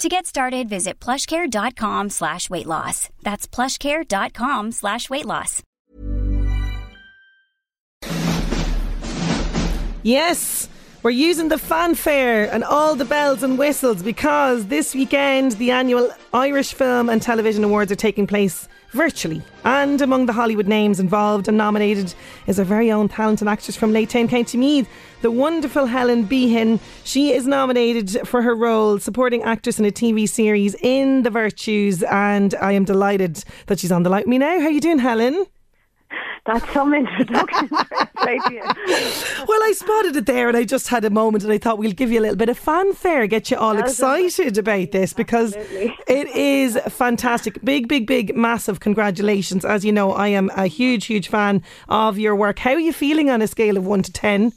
To get started, visit plushcare.com slash weight loss. That's plushcare.com slash weight loss. Yes, we're using the fanfare and all the bells and whistles because this weekend the annual Irish Film and Television Awards are taking place virtually. And among the Hollywood names involved and nominated is our very own talented actress from Laytown, County Meath, the wonderful Helen Behan. She is nominated for her role supporting actress in a TV series in The Virtues, and I am delighted that she's on the line with me now. How are you doing, Helen? That's some introduction. well, I spotted it there and I just had a moment and I thought we'll give you a little bit of fanfare, get you all excited about this because Absolutely. it is fantastic. Big, big, big, massive congratulations. As you know, I am a huge, huge fan of your work. How are you feeling on a scale of 1 to 10?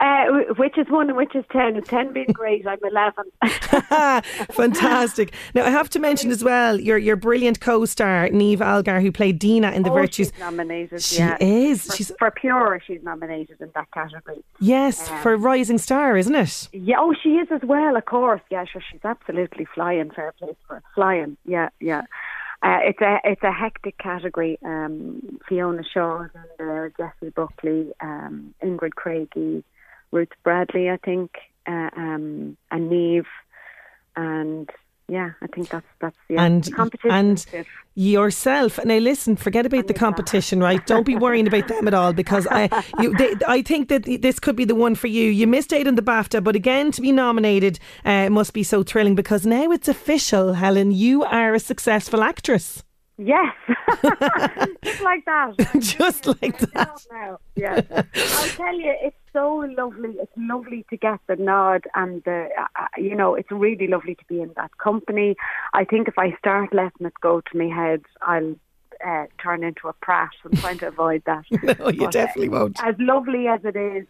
Uh, which is one and which is ten? Is ten being great? I'm eleven. Fantastic. Now I have to mention as well your your brilliant co-star Niamh Algar, who played Dina in The oh, Virtues. She's nominated. She yeah. is. For, She's for pure. She's nominated in that category. yes Um, for Rising Star, isn't it? Yeah. Oh, she is as well. Of course. Yeah. Sure. She's absolutely flying. Fair play for her. Flying. Yeah. Yeah. Uh, it's a it's a hectic category. Um, Fiona Shaw is in there, Jessie Buckley, um, Ingrid Craigie, Ruth Bradley, I think, uh, um, and Niamh, and yeah, I think that's that's yeah. And- the competition. and- yourself. Now, listen, forget about the competition, right? Don't be worrying about them at all because I, you, they, I think that this could be the one for you. You missed out on the BAFTA, but again, to be nominated uh, must be so thrilling because now it's official, Helen. You are a successful actress. Yes, just like that. Just like that. Now. Yeah, I'll tell you, it's so lovely. It's lovely to get the nod, and the uh, uh, you know, it's really lovely to be in that company. I think if I start letting it go to my head, I'll uh, turn into a prat. I'm trying to avoid that. No, you But, uh, definitely won't. As lovely as it is,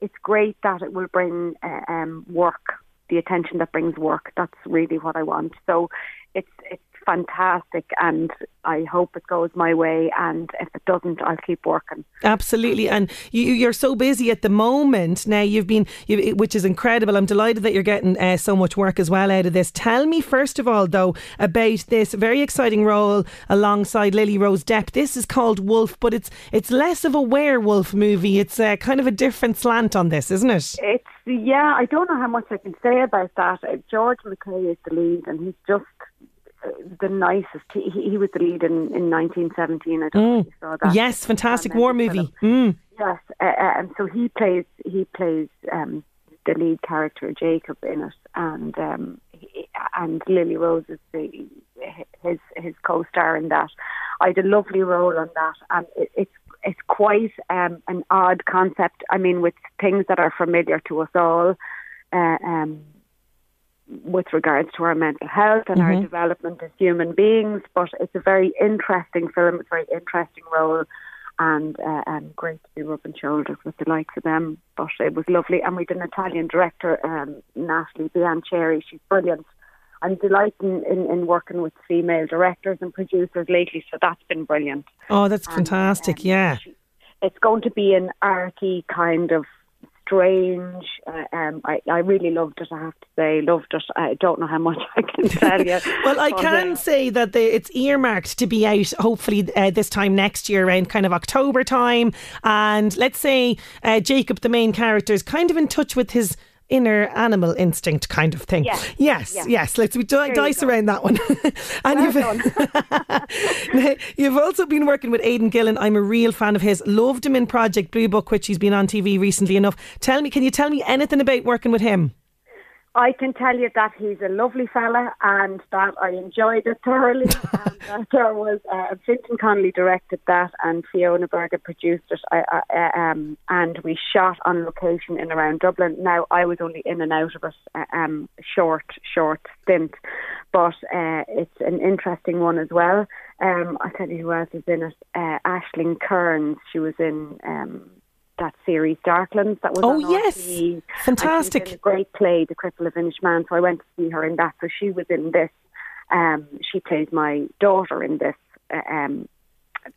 it's great that it will bring uh, um, work, the attention that brings work. That's really what I want. So it's it's fantastic, and I hope it goes my way. And if it doesn't, I'll keep working. Absolutely, and you, you're so busy at the moment. Now you've been, you, which is incredible. I'm delighted that you're getting uh, so much work as well out of this. Tell me first of all, though, about this very exciting role alongside Lily Rose Depp. This is called Wolf, but it's it's less of a werewolf movie. It's uh, kind of a different slant on this, isn't it? It's yeah. I don't know how much I can say about that. Uh, George McKay is the lead, and he's just the nicest. He, he was the lead in, in 1917. I don't know if you saw that. Yes, fantastic war movie. Mm. Yes, uh, uh, and so he plays he plays um, the lead character Jacob in it, and um, he, and Lily Rose is the his his co-star in that. I had a lovely role on that, and it, it's it's quite um, an odd concept. I mean, with things that are familiar to us all. Uh, um, with regards to our mental health and our development as human beings, but it's a very interesting film. It's a very interesting role, and uh, and great to be rubbing shoulders with the likes of them. But it was lovely, and we had an Italian director, um, Nathalie Biancheri. She's brilliant. I'm delighted in, in, in working with female directors and producers lately, so that's been brilliant. Oh, that's And, fantastic. um, Yeah. she- It's going to be an arty kind of strange. Uh, um, I, I really loved it. I have to say, loved it. I don't know how much I can tell you. Well, I can uh, say that the, it's earmarked to be out hopefully uh, this time next year, around kind of October time. And let's say uh, Jacob, the main character, is kind of in touch with his inner animal instinct kind of thing. Yes. Yes, yes. yes. Let's we di- dice around that one. and Well you've, you've also been working with Aidan Gillen. I'm a real fan of his. Loved him in Project Blue Book, which he's been on TV recently enough. Tell me, can you tell me anything about working with him? I can tell you that he's a lovely fella and that I enjoyed it thoroughly. and that there was uh, Vincent Connolly directed that and Fiona Berger produced it. I, I, uh, um, and we shot on location in around Dublin. Now I was only in and out of it, uh, um, short, short stint, but uh, it's an interesting one as well. Um, I tell you who else is in it. Uh, Aisling Kearns. She was in. Um, that series Darklands that was Oh, yes. RTE. Fantastic. she was in a great play, The Cripple of Inishmaan. So I went to see her in that. So she was in this. Um, she plays my daughter in this uh, um,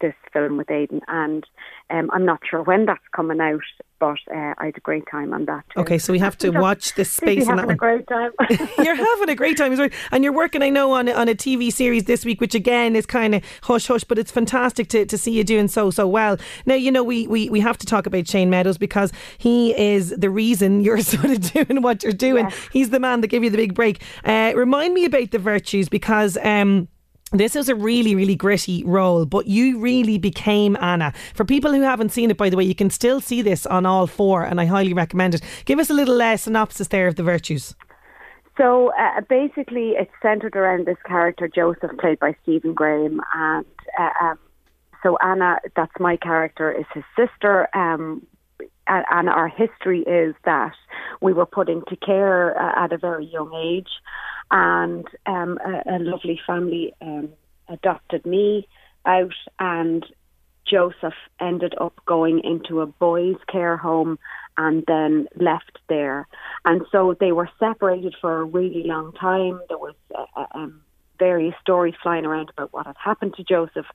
this film with Aidan, and um, I'm not sure when that's coming out, but uh, I had a great time on that. Too. Okay, so we have to watch this space you're having one. a great time. You're having a great time well. And you're working, I know, on, a- on a TV series this week, which again is kind of hush hush, but it's fantastic to, to see you doing so, so well. Now, you know, we, we, we have to talk about Shane Meadows because he is the reason you're sort of doing what you're doing. He's the man that gave you the big break. Uh, remind me about the virtues because. Um, this is a really, really gritty role, but you really became Anna. For people who haven't seen it, by the way, you can still see this on all four, and I highly recommend it. Give us a little uh, synopsis there of the virtues. So uh, basically, it's centered around this character Joseph, played by Stephen Graham, and uh, um, so Anna, that's my character, is his sister. Um, and, our history is that we were put into care uh, at a very young age, and um, a, a lovely family um, adopted me out, and Joseph ended up going into a boys' care home and then left there. And so they were separated for a really long time. There was uh, uh, um, various stories flying around about what had happened to Joseph.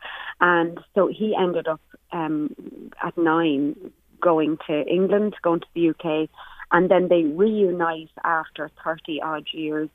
And so he ended up um, at nine going to England, going to the UK. And then they reunite after 30 odd years.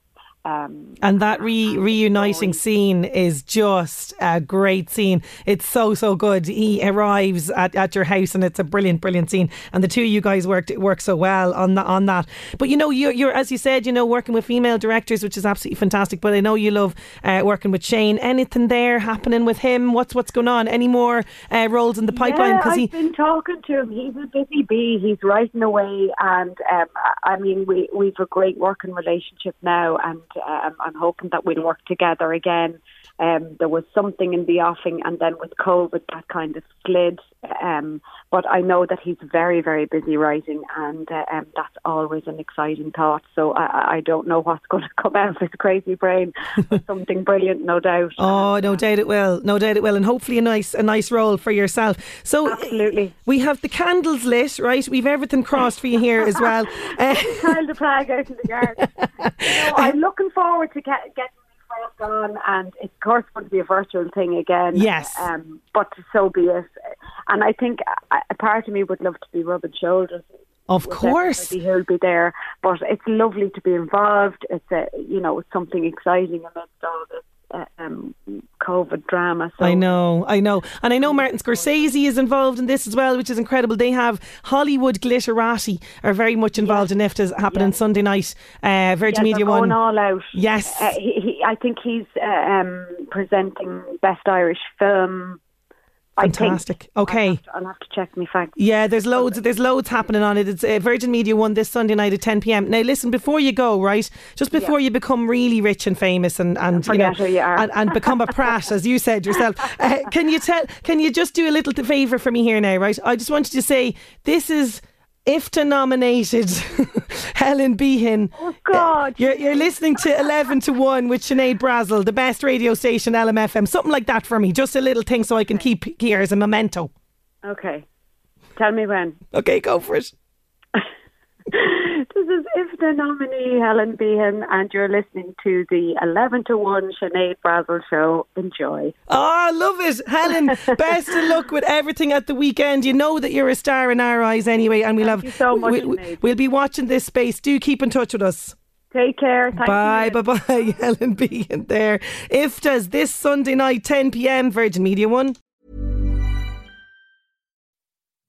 Um, And that re- reuniting scene is just a great scene. It's so so good. He arrives at, at your house and it's a brilliant brilliant scene. And the two of you guys worked work so well on that on that. But you know you're, you're as you said you know working with female directors, which is absolutely fantastic. But I know you love uh, working with Shane. Anything there happening with him? What's what's going on? Any more uh, roles in the pipeline? Yeah, I've he been talking to him. He's a busy bee. He's writing away, and um, I mean, we we've a great working relationship now, and um, I'm hoping that we'll work together again. Um, there was something in the offing, and then with COVID, that kind of slid. Um, but I know that he's very, very busy writing, and uh, um, that's always an exciting thought. So I, I- don't know what's going to come out of his crazy brain, but something brilliant, no doubt. Oh, no doubt it will. No doubt it will, and hopefully a nice a nice role for yourself. So Absolutely. we have the candles lit, right? We've everything crossed for you here as well. Uh, the flag out in the garden. you know, I'm looking forward to get, getting on, and it's of course going to be a virtual thing again. Yes. Um, but so be it. And I think a, part of me would love to be rubbing shoulders. of course. who'll be there. But it's lovely to be involved. It's a, you know, it's something exciting amidst all this um, COVID drama. So I know, I know. And I know Martin Scorsese is involved in this as well, which is incredible. They have Hollywood Glitterati are very much involved in IFTAs happening Sunday night. Uh, Virgin Yeah, Media One. all out. Yes. Uh, he, he, I think he's uh, um, presenting Best Irish Film. Fantastic. Okay. I'll have, to, I'll have to check my facts. Yeah, there's loads. There's loads happening on it. It's uh, Virgin Media One this Sunday night at 10 p.m. Now, listen, before you go, right, just before you become really rich and famous and and you know you are. and, and become a prat, as you said yourself, uh, can you tell? Can you just do a little favour for me here now, right? I just wanted to say this is. IFTA nominated Helen Behan. Oh, God. You're, you're listening to 11 to 1 with Sinead Brazel, the best radio station, LMFM. Something like that for me. Just a little thing so I can keep here as a memento. Okay. Tell me when. Okay, go for it. This is IFTA nominee Helen Behan, and you're listening to the 11 to 1 Sinead Brazel show. Enjoy. Oh, I love it. Helen, best of luck with everything at the weekend. You know that you're a star in our eyes anyway, and we'll Thank have you so much, We, we, we'll be watching this space. Do keep in touch with us. Take care. Thank bye, you. bye, bye, Helen Behan there. IFTAs this Sunday night, 10 p.m. Virgin Media One.